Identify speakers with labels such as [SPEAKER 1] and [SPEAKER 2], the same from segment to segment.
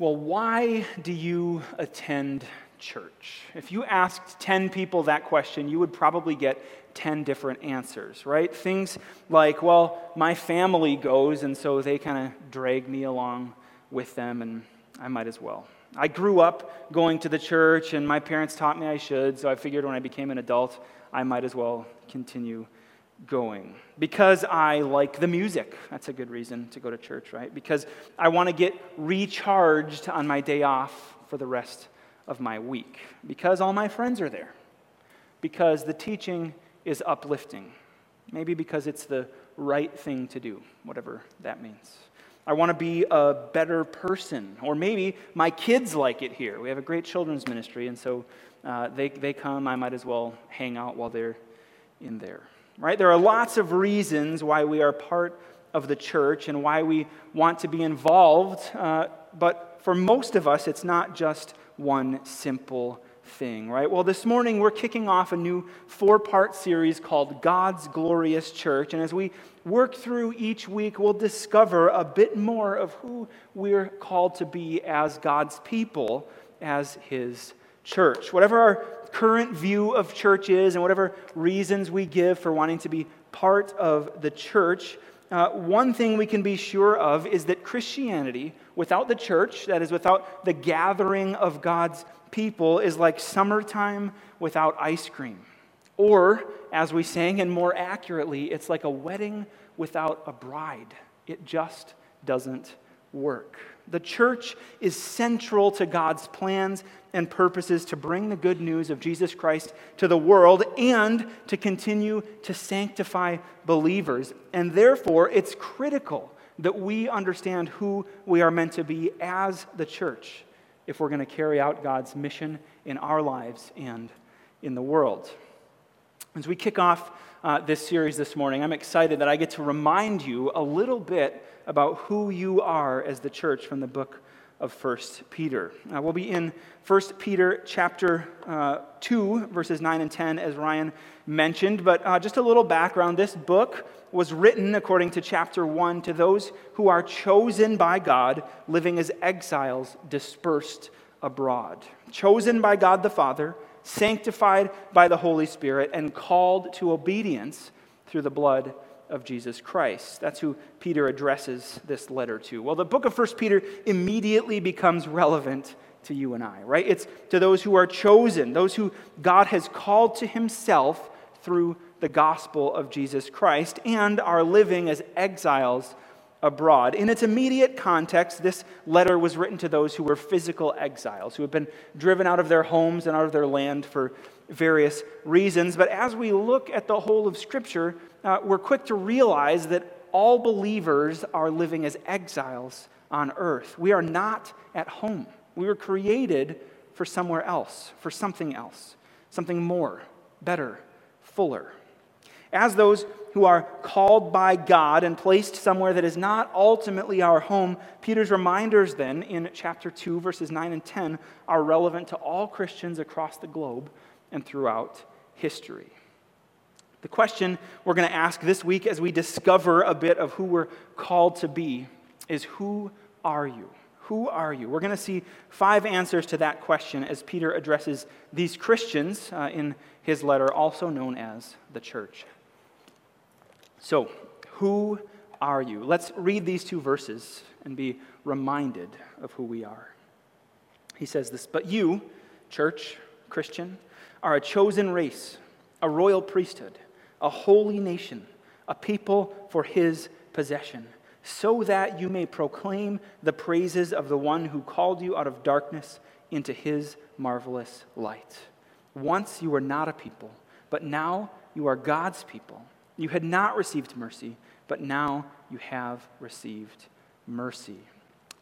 [SPEAKER 1] Well, why do you attend church? If you asked 10 people that question, you would probably get 10 different answers, right? Things like, well, my family goes, and so they kind of drag me along with them, and I might as well. I grew up going to the church, and my parents taught me I should, so I figured when I became an adult, I might as well continue going. Because I like the music. That's a good reason to go to church, right? Because I want to get recharged on my day off for the rest of my week. Because all my friends are there. Because the teaching is uplifting. Maybe because it's the right thing to do, whatever that means. I want to be a better person. Or maybe my kids like it here. We have a great children's ministry, and so uh, they, they come. I might as well hang out while they're in there right? There are lots of reasons why we are part of the church and why we want to be involved, uh, but for most of us, it's not just one simple thing, right? Well, this morning we're kicking off a new four part series called God's Glorious Church. And as we work through each week, we'll discover a bit more of who we're called to be as God's people, as His church. Whatever our current view of church is and whatever reasons we give for wanting to be part of the church, uh, one thing we can be sure of is that Christianity, without the church, that is, without the gathering of God's people, is like summertime without ice cream. Or, as we sang, and more accurately, it's like a wedding without a bride. It just doesn't work. The church is central to God's plans and purposes to bring the good news of Jesus Christ to the world and to continue to sanctify believers. And therefore, it's critical that we understand who we are meant to be as the church if we're going to carry out God's mission in our lives and in the world. As we kick off uh, this series this morning, I'm excited that I get to remind you a little bit about who you are as the church from the book of 1 Peter. Uh, we'll be in 1 Peter chapter uh, 2, verses 9 and 10, as Ryan mentioned. But uh, just a little background this book was written, according to chapter 1, to those who are chosen by God, living as exiles dispersed abroad. Chosen by God the Father sanctified by the Holy Spirit, and called to obedience through the blood of Jesus Christ. That's who Peter addresses this letter to. Well, the book of 1 Peter immediately becomes relevant to you and I, right? It's to those who are chosen, those who God has called to himself through the gospel of Jesus Christ and are living as exiles abroad. In its immediate context, this letter was written to those who were physical exiles, who had been driven out of their homes and out of their land for various reasons. But as we look at the whole of Scripture, uh, we're quick to realize that all believers are living as exiles on earth. We are not at home. We were created for somewhere else, for something else, something more, better, fuller. As those who are called by God and placed somewhere that is not ultimately our home, Peter's reminders then in chapter 2, verses 9 and 10, are relevant to all Christians across the globe and throughout history. The question we're going to ask this week as we discover a bit of who we're called to be is Who are you? Who are you? We're going to see five answers to that question as Peter addresses these Christians uh, in his letter, also known as the church. So, who are you? Let's read these two verses and be reminded of who we are. He says this But you, church, Christian, are a chosen race, a royal priesthood, a holy nation, a people for his possession, so that you may proclaim the praises of the one who called you out of darkness into his marvelous light. Once you were not a people, but now you are God's people. You had not received mercy, but now you have received mercy.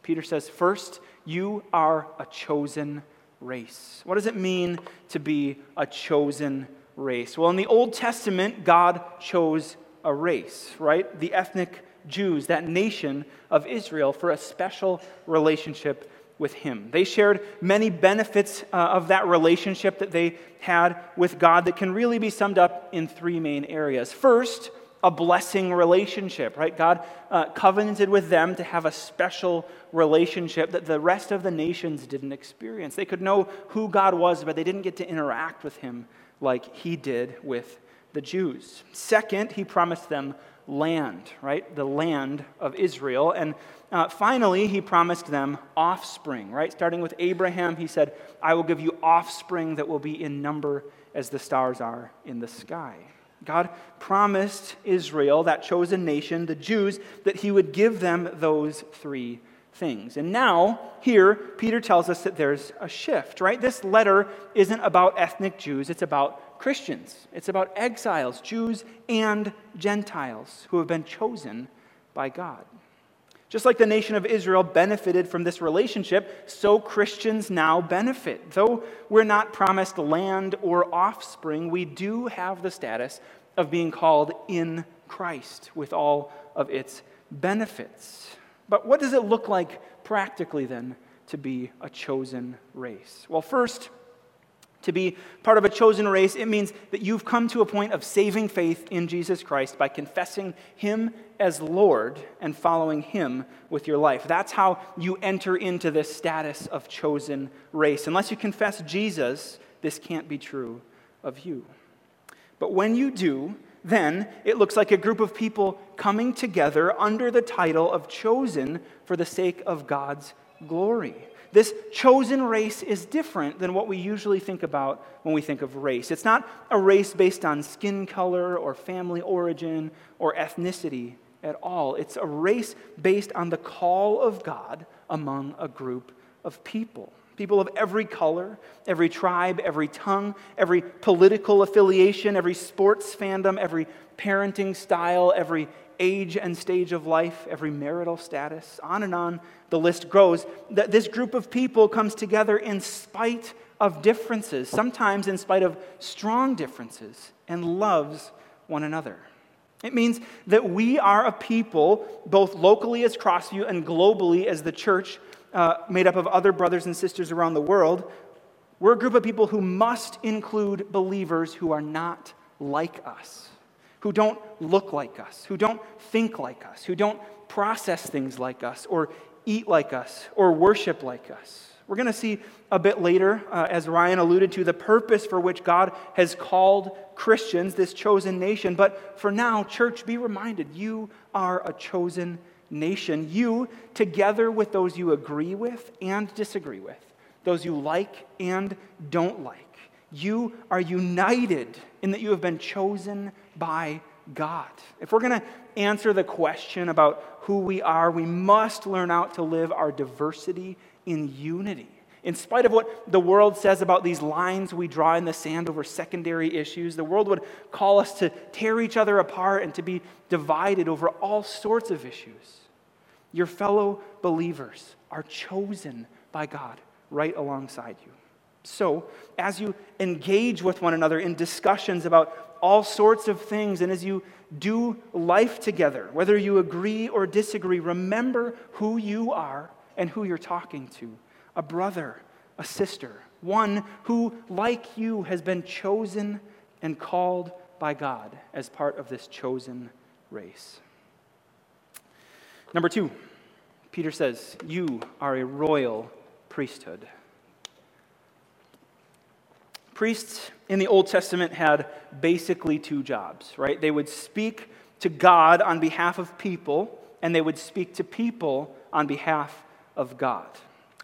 [SPEAKER 1] Peter says, First, you are a chosen race. What does it mean to be a chosen race? Well, in the Old Testament, God chose a race, right? The ethnic Jews, that nation of Israel, for a special relationship with Him. They shared many benefits uh, of that relationship that they had with God that can really be summed up in three main areas. First, a blessing relationship, right? God uh, covenanted with them to have a special relationship that the rest of the nations didn't experience. They could know who God was, but they didn't get to interact with him like he did with the Jews. Second, he promised them land, right? The land of Israel. And uh, finally, he promised them offspring, right? Starting with Abraham, he said, I will give you offspring that will be in number as the stars are in the sky. God promised Israel, that chosen nation, the Jews, that he would give them those three things. And now, here, Peter tells us that there's a shift, right? This letter isn't about ethnic Jews, it's about Christians. It's about exiles, Jews and Gentiles, who have been chosen by God. Just like the nation of Israel benefited from this relationship, so Christians now benefit. Though we're not promised land or offspring, we do have the status of being called in Christ with all of its benefits. But what does it look like practically then to be a chosen race? Well, first, to be part of a chosen race, it means that you've come to a point of saving faith in Jesus Christ by confessing Him as Lord and following Him with your life. That's how you enter into this status of chosen race. Unless you confess Jesus, this can't be true of you. But when you do, then it looks like a group of people coming together under the title of chosen for the sake of God's glory. This chosen race is different than what we usually think about when we think of race. It's not a race based on skin color or family origin or ethnicity at all. It's a race based on the call of God among a group of people. People of every color, every tribe, every tongue, every political affiliation, every sports fandom, every parenting style, every age and stage of life, every marital status, on and on the list goes, that this group of people comes together in spite of differences, sometimes in spite of strong differences, and loves one another. It means that we are a people, both locally as Crossview and globally as the church, uh, made up of other brothers and sisters around the world. We're a group of people who must include believers who are not like us who don't look like us, who don't think like us, who don't process things like us, or eat like us, or worship like us. We're going to see a bit later, uh, as Ryan alluded to, the purpose for which God has called Christians, this chosen nation. But for now, church, be reminded you are a chosen nation. You, together with those you agree with and disagree with, those you like and don't like, you are united in that you have been chosen by God. If we're going to answer the question about who we are, we must learn out to live our diversity in unity. In spite of what the world says about these lines we draw in the sand over secondary issues, the world would call us to tear each other apart and to be divided over all sorts of issues. Your fellow believers are chosen by God right alongside you. So, as you engage with one another in discussions about all sorts of things, and as you do life together, whether you agree or disagree, remember who you are and who you're talking to a brother, a sister, one who, like you, has been chosen and called by God as part of this chosen race. Number two, Peter says, You are a royal priesthood. Priests in the Old Testament had basically two jobs, right? They would speak to God on behalf of people, and they would speak to people on behalf of God.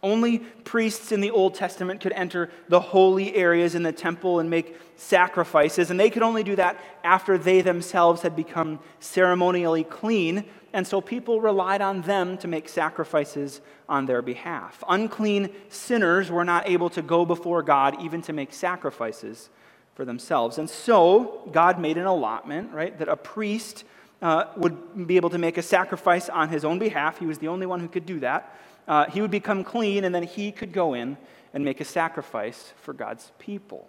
[SPEAKER 1] Only priests in the Old Testament could enter the holy areas in the temple and make sacrifices, and they could only do that after they themselves had become ceremonially clean and so people relied on them to make sacrifices on their behalf. Unclean sinners were not able to go before God even to make sacrifices for themselves. And so God made an allotment, right, that a priest uh, would be able to make a sacrifice on his own behalf. He was the only one who could do that. Uh, he would become clean, and then he could go in and make a sacrifice for God's people.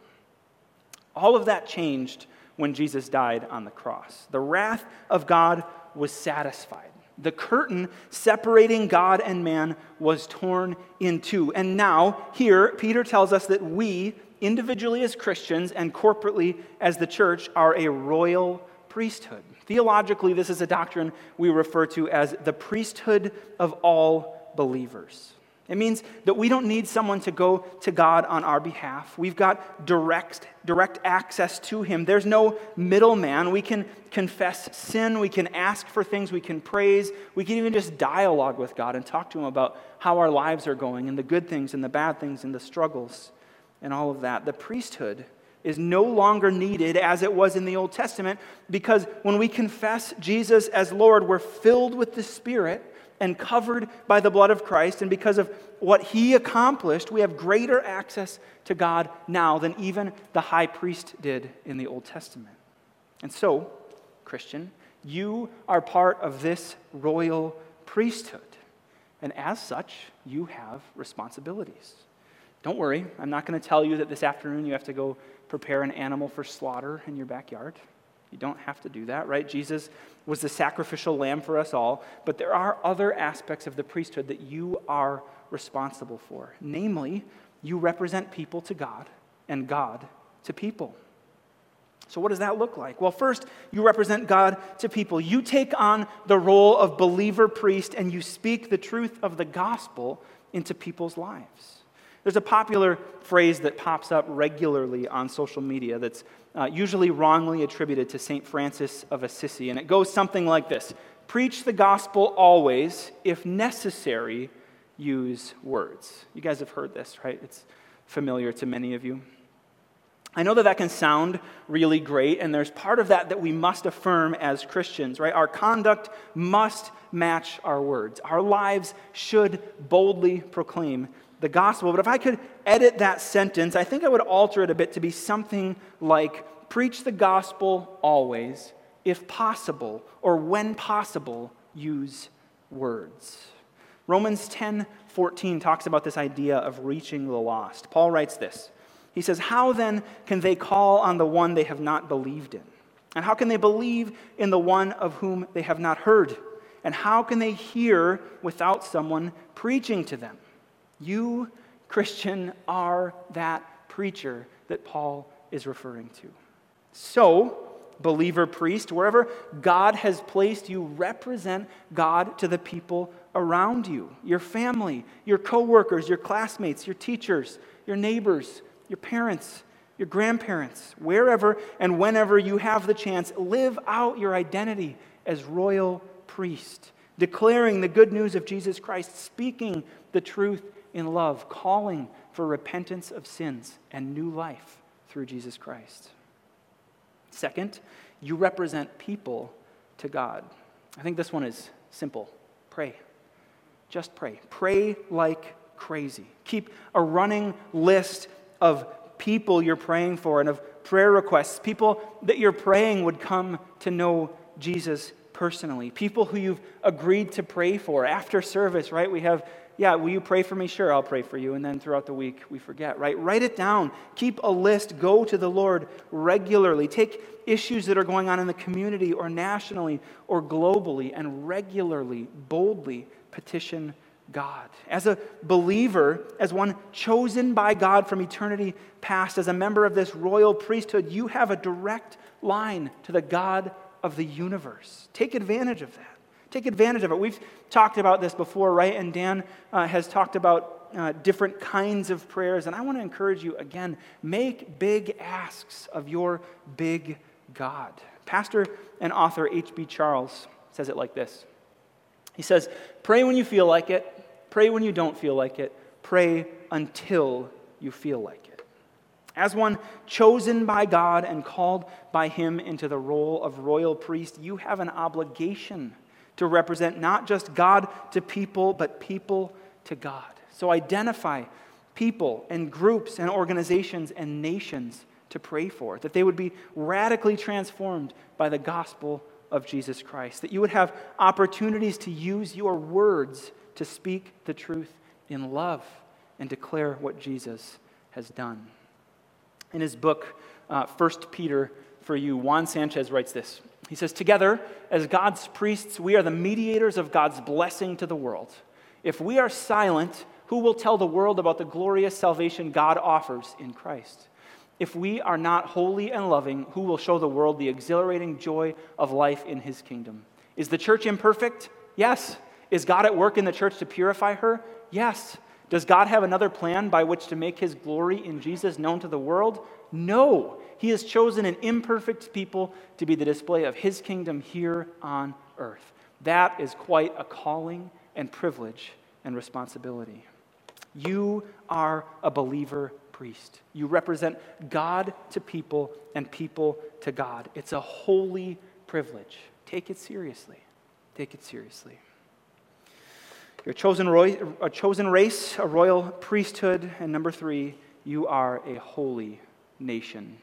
[SPEAKER 1] All of that changed when Jesus died on the cross. The wrath of God was satisfied. The curtain separating God and man was torn in two. And now, here, Peter tells us that we, individually as Christians and corporately as the church, are a royal priesthood. Theologically, this is a doctrine we refer to as the priesthood of all believers. It means that we don't need someone to go to God on our behalf. We've got direct, direct access to Him. There's no middleman. We can confess sin, we can ask for things, we can praise, we can even just dialogue with God and talk to Him about how our lives are going and the good things and the bad things and the struggles and all of that. The priesthood is no longer needed as it was in the Old Testament because when we confess Jesus as Lord, we're filled with the Spirit and covered by the blood of Christ. And because of what he accomplished, we have greater access to God now than even the high priest did in the Old Testament. And so, Christian, you are part of this royal priesthood. And as such, you have responsibilities. Don't worry, I'm not going to tell you that this afternoon you have to go prepare an animal for slaughter in your backyard. You don't have to do that, right? Jesus was the sacrificial lamb for us all, but there are other aspects of the priesthood that you are responsible for. Namely, you represent people to God and God to people. So, what does that look like? Well, first, you represent God to people. You take on the role of believer priest and you speak the truth of the gospel into people's lives. There's a popular phrase that pops up regularly on social media that's uh, usually wrongly attributed to St. Francis of Assisi, and it goes something like this Preach the gospel always, if necessary, use words. You guys have heard this, right? It's familiar to many of you. I know that that can sound really great, and there's part of that that we must affirm as Christians, right? Our conduct must match our words. Our lives should boldly proclaim the gospel. But if I could edit that sentence, I think I would alter it a bit to be something like preach the gospel always, if possible, or when possible, use words. Romans 10 14 talks about this idea of reaching the lost. Paul writes this. He says, How then can they call on the one they have not believed in? And how can they believe in the one of whom they have not heard? And how can they hear without someone preaching to them? You, Christian, are that preacher that Paul is referring to. So, believer priest, wherever God has placed you, represent God to the people around you your family, your coworkers, your classmates, your teachers, your neighbors, your parents, your grandparents, wherever and whenever you have the chance, live out your identity as royal priest, declaring the good news of Jesus Christ, speaking the truth in love, calling for repentance of sins and new life through Jesus Christ. Second, you represent people to God. I think this one is simple pray. Just pray. Pray like crazy. Keep a running list of people you're praying for and of prayer requests, people that you're praying would come to know Jesus personally, people who you've agreed to pray for after service, right? We have yeah, will you pray for me? Sure, I'll pray for you. And then throughout the week, we forget, right? Write it down. Keep a list. Go to the Lord regularly. Take issues that are going on in the community or nationally or globally and regularly, boldly petition God. As a believer, as one chosen by God from eternity past, as a member of this royal priesthood, you have a direct line to the God of the universe. Take advantage of that. Take advantage of it. We've talked about this before, right? And Dan uh, has talked about uh, different kinds of prayers. And I want to encourage you again make big asks of your big God. Pastor and author H.B. Charles says it like this He says, Pray when you feel like it, pray when you don't feel like it, pray until you feel like it. As one chosen by God and called by Him into the role of royal priest, you have an obligation to represent not just God to people, but people to God. So identify people and groups and organizations and nations to pray for, that they would be radically transformed by the gospel of Jesus Christ, that you would have opportunities to use your words to speak the truth in love and declare what Jesus has done. In his book, uh, 1 Peter for You, Juan Sanchez writes this he says, Together, as God's priests, we are the mediators of God's blessing to the world. If we are silent, who will tell the world about the glorious salvation God offers in Christ? If we are not holy and loving, who will show the world the exhilarating joy of life in his kingdom? Is the church imperfect? Yes. Is God at work in the church to purify her? Yes. Does God have another plan by which to make his glory in Jesus known to the world? No. He has chosen an imperfect people to be the display of his kingdom here on earth. That is quite a calling and privilege and responsibility. You are a believer priest. You represent God to people and people to God. It's a holy privilege. Take it seriously. Take it seriously. Chosen, a chosen race, a royal priesthood, and number three, you are a holy nation.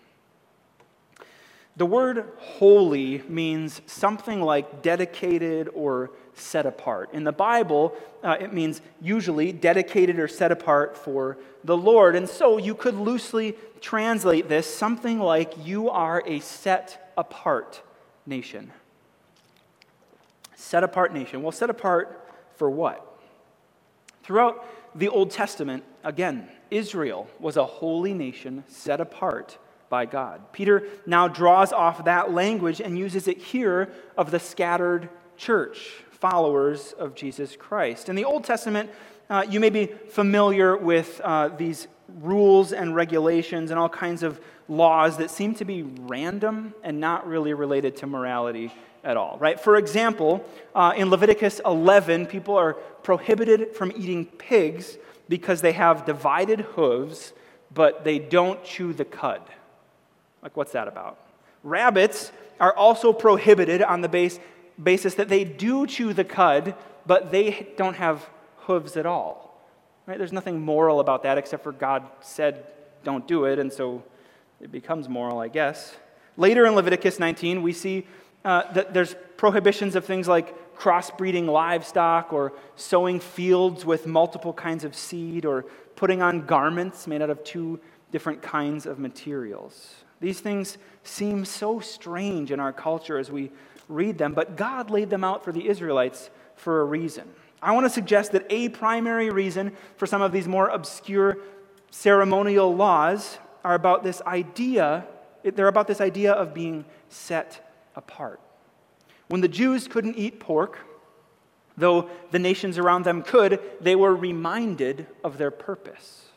[SPEAKER 1] The word holy means something like dedicated or set apart. In the Bible, uh, it means usually dedicated or set apart for the Lord. And so you could loosely translate this something like you are a set apart nation. Set apart nation. Well, set apart for what? Throughout the Old Testament, again, Israel was a holy nation set apart by God. Peter now draws off that language and uses it here of the scattered church, followers of Jesus Christ. In the Old Testament, uh, you may be familiar with uh, these rules and regulations and all kinds of laws that seem to be random and not really related to morality at all, right? For example, uh, in Leviticus 11, people are prohibited from eating pigs because they have divided hooves, but they don't chew the cud. Like, what's that about? Rabbits are also prohibited on the base, basis that they do chew the cud, but they don't have hooves at all. Right? There's nothing moral about that except for God said don't do it, and so it becomes moral, I guess. Later in Leviticus 19, we see uh, there's prohibitions of things like crossbreeding livestock or sowing fields with multiple kinds of seed or putting on garments made out of two different kinds of materials. These things seem so strange in our culture as we read them, but God laid them out for the Israelites for a reason. I want to suggest that a primary reason for some of these more obscure ceremonial laws are about this idea, they're about this idea of being set apart. When the Jews couldn't eat pork, though the nations around them could, they were reminded of their purpose.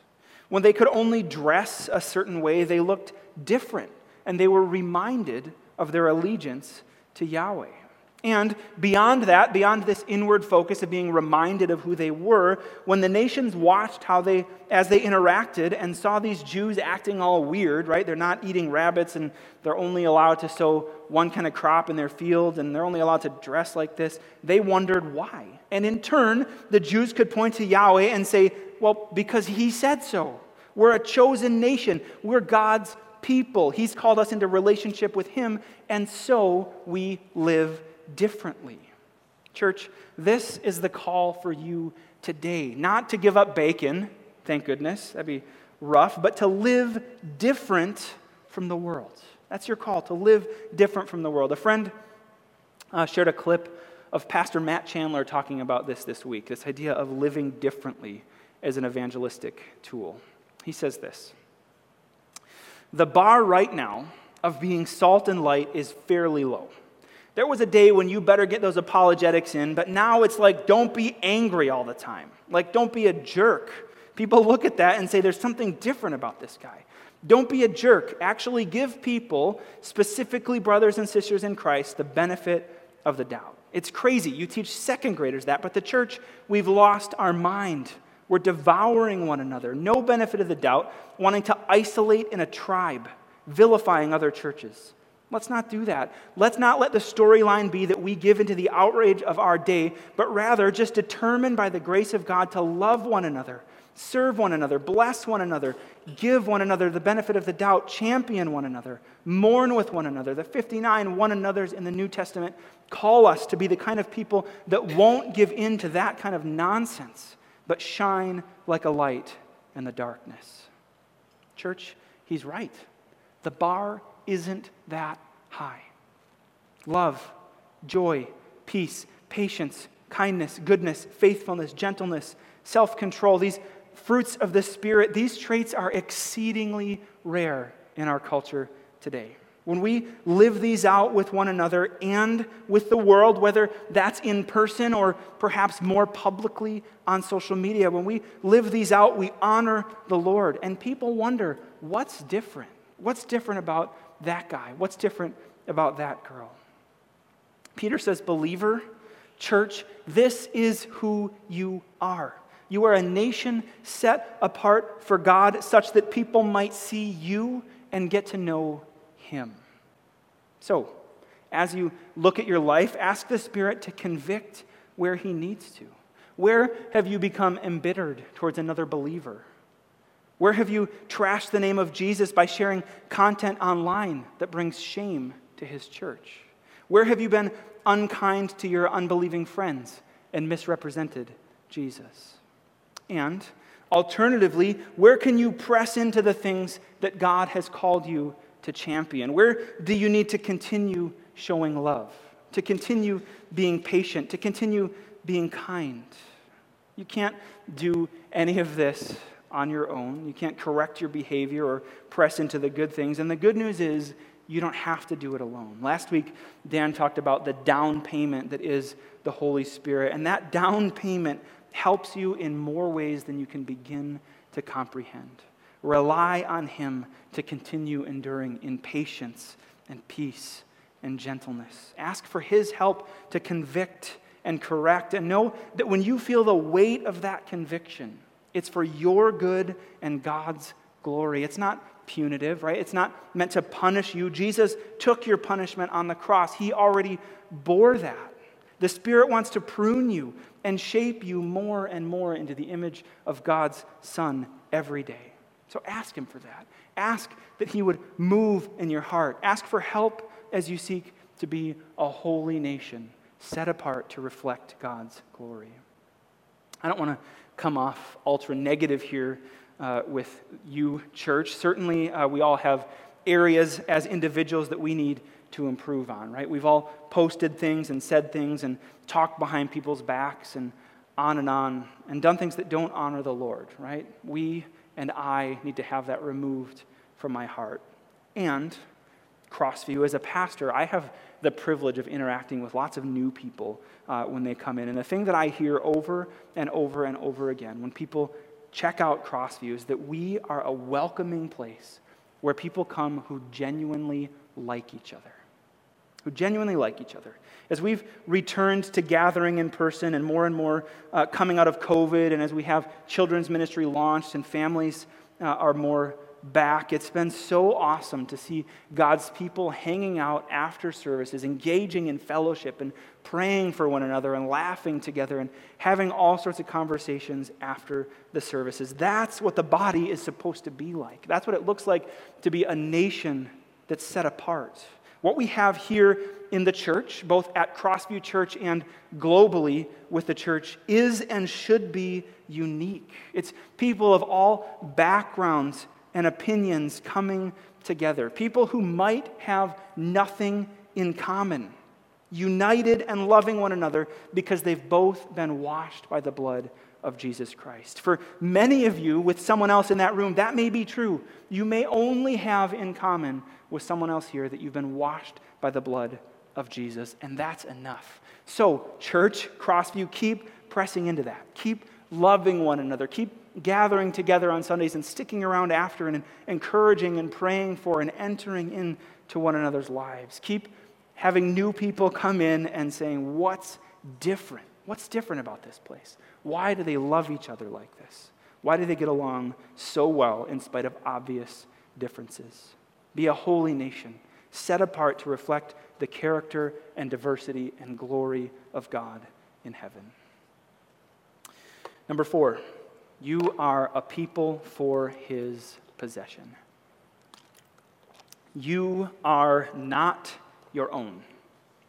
[SPEAKER 1] When they could only dress a certain way, they looked different, and they were reminded of their allegiance to Yahweh. And beyond that, beyond this inward focus of being reminded of who they were, when the nations watched how they, as they interacted and saw these Jews acting all weird, right? They're not eating rabbits and they're only allowed to sow one kind of crop in their field and they're only allowed to dress like this, they wondered why. And in turn, the Jews could point to Yahweh and say, well, because he said so. We're a chosen nation. We're God's people. He's called us into relationship with Him, and so we live differently. Church, this is the call for you today. Not to give up bacon, thank goodness, that'd be rough, but to live different from the world. That's your call, to live different from the world. A friend uh, shared a clip of Pastor Matt Chandler talking about this this week this idea of living differently as an evangelistic tool. He says this The bar right now of being salt and light is fairly low. There was a day when you better get those apologetics in, but now it's like, don't be angry all the time. Like, don't be a jerk. People look at that and say, there's something different about this guy. Don't be a jerk. Actually, give people, specifically brothers and sisters in Christ, the benefit of the doubt. It's crazy. You teach second graders that, but the church, we've lost our mind. We're devouring one another, no benefit of the doubt, wanting to isolate in a tribe, vilifying other churches. Let's not do that. Let's not let the storyline be that we give into the outrage of our day, but rather just determined by the grace of God to love one another, serve one another, bless one another, give one another the benefit of the doubt, champion one another, mourn with one another. The 59 one another's in the New Testament call us to be the kind of people that won't give in to that kind of nonsense but shine like a light in the darkness. Church, he's right. The bar isn't that high. Love, joy, peace, patience, kindness, goodness, faithfulness, gentleness, self control, these fruits of the Spirit, these traits are exceedingly rare in our culture today. When we live these out with one another and with the world, whether that's in person or perhaps more publicly on social media, when we live these out, we honor the Lord. And people wonder, what's different? What's different about that guy? What's different about that girl? Peter says, believer, church, this is who you are. You are a nation set apart for God such that people might see you and get to know Him. So, as you look at your life, ask the Spirit to convict where He needs to. Where have you become embittered towards another believer? Where have you trashed the name of Jesus by sharing content online that brings shame to His church? Where have you been unkind to your unbelieving friends and misrepresented Jesus? And alternatively, where can you press into the things that God has called you to champion? Where do you need to continue showing love, to continue being patient, to continue being kind? You can't do any of this on your own. You can't correct your behavior or press into the good things. And the good news is, you don't have to do it alone. Last week, Dan talked about the down payment that is the Holy Spirit. And that down payment helps you in more ways than you can begin to comprehend. Rely on Him to continue enduring in patience and peace and gentleness. Ask for His help to convict and correct. And know that when you feel the weight of that conviction, it's for your good and God's glory. It's not punitive, right? It's not meant to punish you. Jesus took your punishment on the cross, He already bore that. The Spirit wants to prune you and shape you more and more into the image of God's Son every day. So ask Him for that. Ask that He would move in your heart. Ask for help as you seek to be a holy nation, set apart to reflect God's glory. I don't want to come off ultra negative here uh, with you, church. Certainly, uh, we all have areas as individuals that we need to improve on, right? We've all posted things and said things and talked behind people's backs and on and on and done things that don't honor the Lord, right? We and I need to have that removed from my heart. And Crossview, as a pastor, I have the privilege of interacting with lots of new people uh, when they come in. And the thing that I hear over and over and over again when people check out Crossview is that we are a welcoming place where people come who genuinely like each other. Who genuinely like each other. As we've returned to gathering in person and more and more uh, coming out of COVID, and as we have children's ministry launched and families uh, are more back. It's been so awesome to see God's people hanging out after services, engaging in fellowship and praying for one another and laughing together and having all sorts of conversations after the services. That's what the body is supposed to be like. That's what it looks like to be a nation that's set apart. What we have here in the church, both at Crossview Church and globally with the church, is and should be unique. It's people of all backgrounds and opinions coming together. People who might have nothing in common, united and loving one another because they've both been washed by the blood of Jesus Christ. For many of you, with someone else in that room, that may be true. You may only have in common with someone else here that you've been washed by the blood of Jesus, and that's enough. So, church, Crossview, keep pressing into that. Keep loving one another. Keep gathering together on Sundays and sticking around after and encouraging and praying for and entering into one another's lives. Keep having new people come in and saying, What's different? What's different about this place? Why do they love each other like this? Why do they get along so well in spite of obvious differences? Be a holy nation, set apart to reflect the character and diversity and glory of God in heaven. Number four, you are a people for his possession. You are not your own.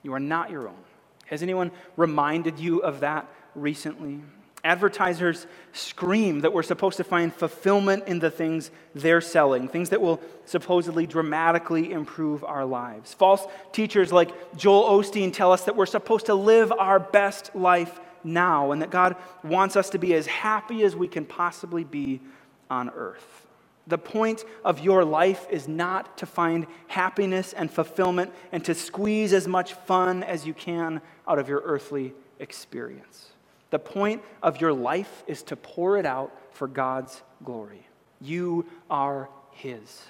[SPEAKER 1] You are not your own. Has anyone reminded you of that recently? Advertisers scream that we're supposed to find fulfillment in the things they're selling, things that will supposedly dramatically improve our lives. False teachers like Joel Osteen tell us that we're supposed to live our best life now, and that God wants us to be as happy as we can possibly be on earth. The point of your life is not to find happiness and fulfillment and to squeeze as much fun as you can out of your earthly experience. The point of your life is to pour it out for God's glory. You are His.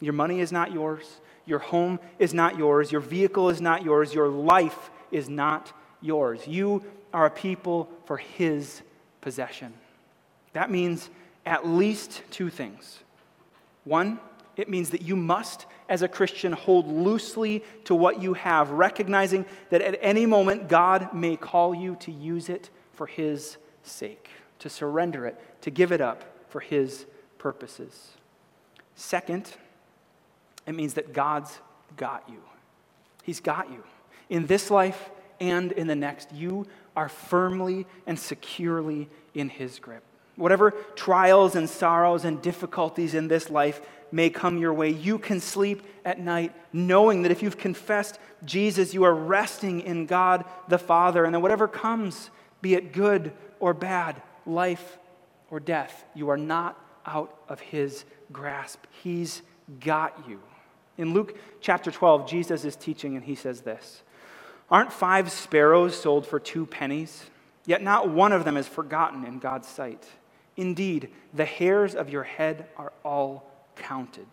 [SPEAKER 1] Your money is not yours. Your home is not yours. Your vehicle is not yours. Your life is not yours. You are a people for His possession. That means at least two things. One, it means that you must, as a Christian, hold loosely to what you have, recognizing that at any moment God may call you to use it for His sake, to surrender it, to give it up for His purposes. Second, it means that God's got you. He's got you. In this life and in the next, you are firmly and securely in His grip. Whatever trials and sorrows and difficulties in this life may come your way, you can sleep at night knowing that if you've confessed Jesus, you are resting in God the Father, and that whatever comes, be it good or bad, life or death, you are not out of His grasp. He's got you. In Luke chapter 12, Jesus is teaching, and he says this Aren't five sparrows sold for two pennies? Yet not one of them is forgotten in God's sight. Indeed, the hairs of your head are all counted.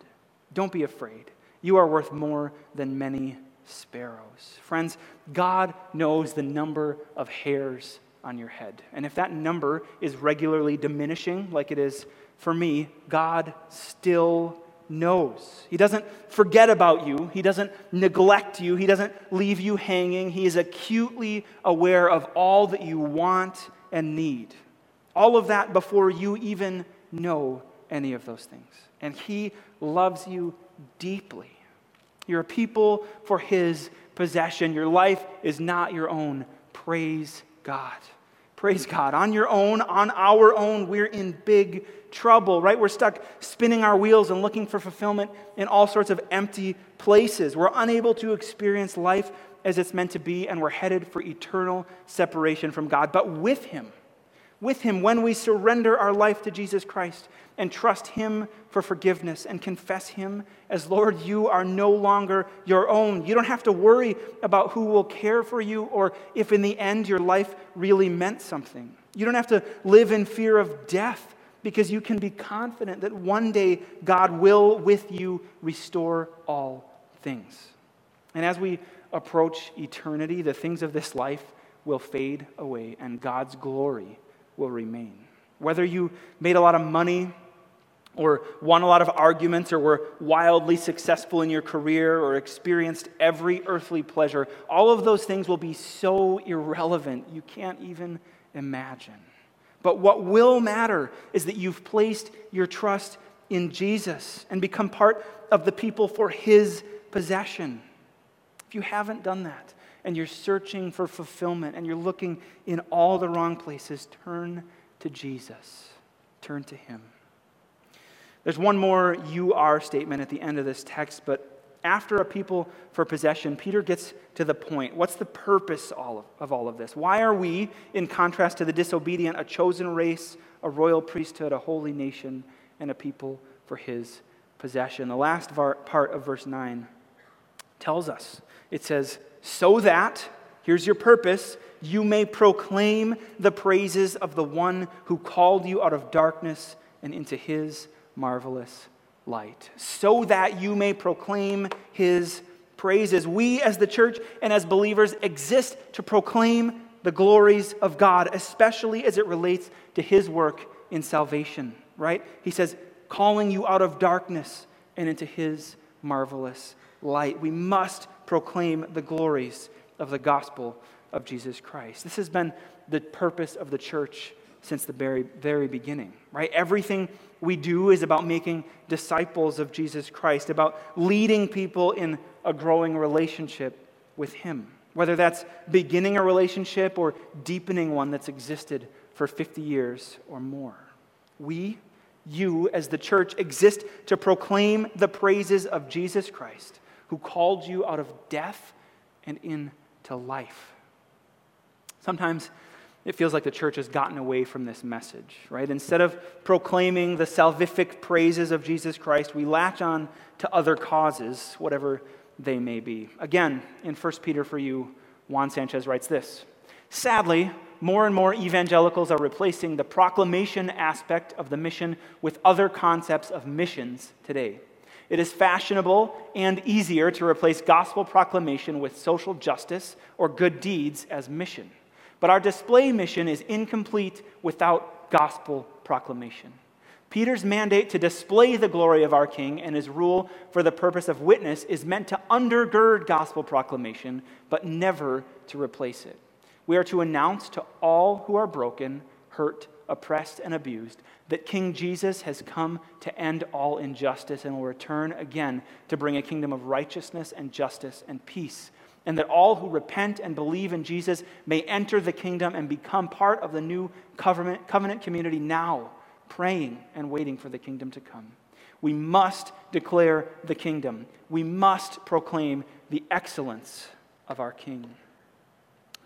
[SPEAKER 1] Don't be afraid. You are worth more than many sparrows. Friends, God knows the number of hairs on your head. And if that number is regularly diminishing, like it is for me, God still knows. He doesn't forget about you, He doesn't neglect you, He doesn't leave you hanging. He is acutely aware of all that you want and need. All of that before you even know any of those things. And He loves you deeply. You're a people for His possession. Your life is not your own. Praise God. Praise God. On your own, on our own, we're in big trouble, right? We're stuck spinning our wheels and looking for fulfillment in all sorts of empty places. We're unable to experience life as it's meant to be, and we're headed for eternal separation from God. But with Him, with Him when we surrender our life to Jesus Christ and trust Him for forgiveness and confess Him as Lord, you are no longer your own. You don't have to worry about who will care for you or if in the end your life really meant something. You don't have to live in fear of death because you can be confident that one day God will, with you, restore all things. And as we approach eternity, the things of this life will fade away and God's glory will remain. Whether you made a lot of money or won a lot of arguments or were wildly successful in your career or experienced every earthly pleasure, all of those things will be so irrelevant you can't even imagine. But what will matter is that you've placed your trust in Jesus and become part of the people for his possession. If you haven't done that, and you're searching for fulfillment and you're looking in all the wrong places, turn to Jesus. Turn to Him. There's one more you are statement at the end of this text, but after a people for possession, Peter gets to the point. What's the purpose of all of this? Why are we, in contrast to the disobedient, a chosen race, a royal priesthood, a holy nation, and a people for his possession? The last part of verse 9 tells us it says, so that, here's your purpose, you may proclaim the praises of the one who called you out of darkness and into his marvelous light. So that you may proclaim his praises. We, as the church and as believers, exist to proclaim the glories of God, especially as it relates to his work in salvation, right? He says, calling you out of darkness and into his marvelous light. We must proclaim the glories of the gospel of Jesus Christ. This has been the purpose of the church since the very, very beginning, right? Everything we do is about making disciples of Jesus Christ, about leading people in a growing relationship with Him, whether that's beginning a relationship or deepening one that's existed for 50 years or more. We, you, as the church, exist to proclaim the praises of Jesus Christ who called you out of death and into life. Sometimes it feels like the church has gotten away from this message, right? Instead of proclaiming the salvific praises of Jesus Christ, we latch on to other causes, whatever they may be. Again, in 1 Peter for you, Juan Sanchez writes this Sadly, more and more evangelicals are replacing the proclamation aspect of the mission with other concepts of missions today. It is fashionable and easier to replace gospel proclamation with social justice or good deeds as mission. But our display mission is incomplete without gospel proclamation. Peter's mandate to display the glory of our King and his rule for the purpose of witness is meant to undergird gospel proclamation, but never to replace it. We are to announce to all who are broken, hurt, oppressed, and abused that King Jesus has come to end all injustice and will return again to bring a kingdom of righteousness and justice and peace and that all who repent and believe in Jesus may enter the kingdom and become part of the new covenant, covenant community now, praying and waiting for the kingdom to come. We must declare the kingdom. We must proclaim the excellence of our King.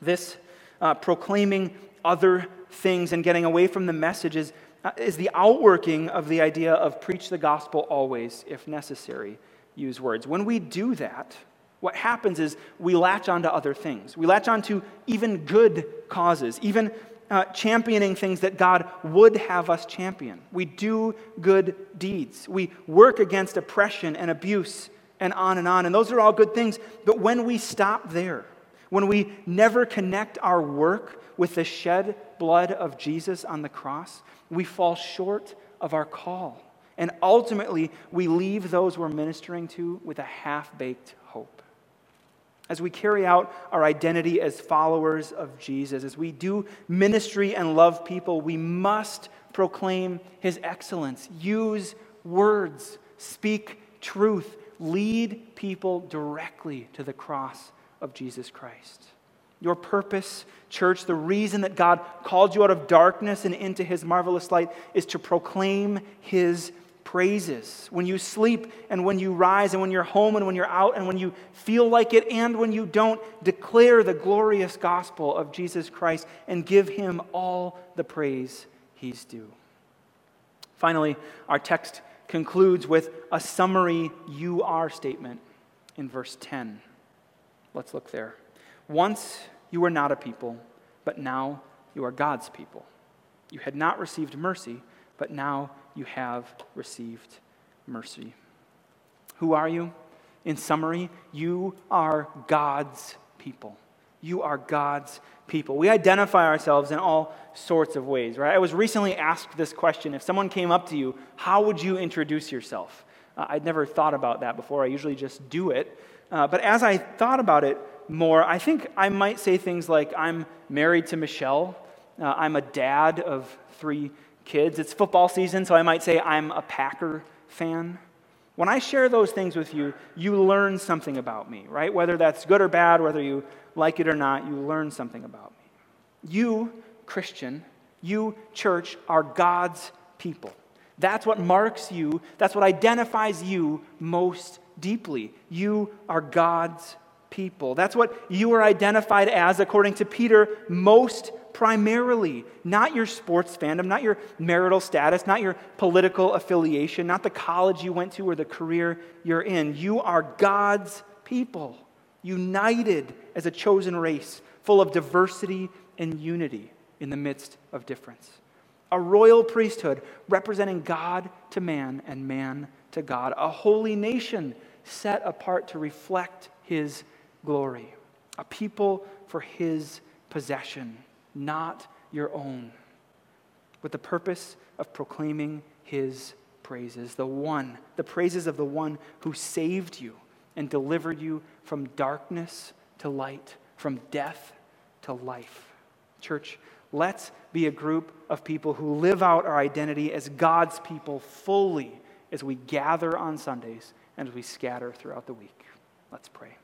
[SPEAKER 1] This uh, proclaiming other things and getting away from the message is, uh, is the outworking of the idea of preach the gospel always, if necessary, use words. When we do that, what happens is we latch onto other things. We latch onto even good causes, even uh, championing things that God would have us champion. We do good deeds. We work against oppression and abuse and on and on. And those are all good things. But when we stop there, when we never connect our work with the shed blood of Jesus on the cross, we fall short of our call. And ultimately, we leave those we're ministering to with a half baked hope. As we carry out our identity as followers of Jesus, as we do ministry and love people, we must proclaim his excellence, use words, speak truth, lead people directly to the cross of Jesus Christ. Your purpose, church, the reason that God called you out of darkness and into his marvelous light is to proclaim his praises. When you sleep and when you rise and when you're home and when you're out and when you feel like it and when you don't, declare the glorious gospel of Jesus Christ and give him all the praise he's due. Finally, our text concludes with a summary you are statement in verse 10. Let's look there. Once you were not a people, but now you are God's people. You had not received mercy, but now you have received mercy. Who are you? In summary, you are God's people. You are God's people. We identify ourselves in all sorts of ways, right? I was recently asked this question. If someone came up to you, how would you introduce yourself? Uh, I'd never thought about that before. I usually just do it. Uh, but as I thought about it more, I think I might say things like, I'm married to Michelle. Uh, I'm a dad of three kids. It's football season, so I might say I'm a Packer fan. When I share those things with you, you learn something about me, right? Whether that's good or bad, whether you like it or not, you learn something about me. You, Christian, you, church, are God's people. That's what marks you, that's what identifies you most deeply. You are God's people. That's what you are identified as, according to Peter, most primarily. Not your sports fandom, not your marital status, not your political affiliation, not the college you went to or the career you're in. You are God's people, united as a chosen race, full of diversity and unity in the midst of difference. A royal priesthood representing God to man and man to God. A holy nation set apart to reflect his glory, a people for his possession, not your own, with the purpose of proclaiming his praises, the one, the praises of the one who saved you and delivered you from darkness to light, from death to life. Church, let's be a group of people who live out our identity as God's people fully as we gather on Sundays and as we scatter throughout the week. Let's pray.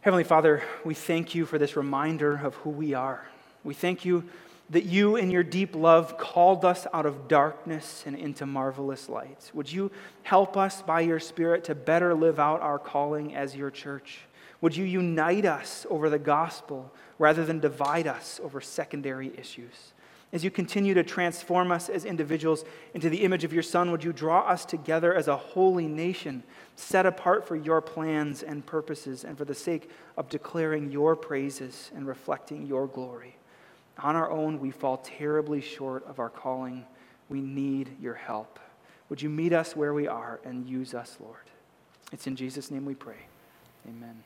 [SPEAKER 1] Heavenly Father, we thank you for this reminder of who we are. We thank you that you, in your deep love, called us out of darkness and into marvelous light. Would you help us by your Spirit to better live out our calling as your church? Would you unite us over the gospel rather than divide us over secondary issues? As you continue to transform us as individuals into the image of your Son, would you draw us together as a holy nation, set apart for your plans and purposes and for the sake of declaring your praises and reflecting your glory? On our own, we fall terribly short of our calling. We need your help. Would you meet us where we are and use us, Lord? It's in Jesus' name we pray. Amen.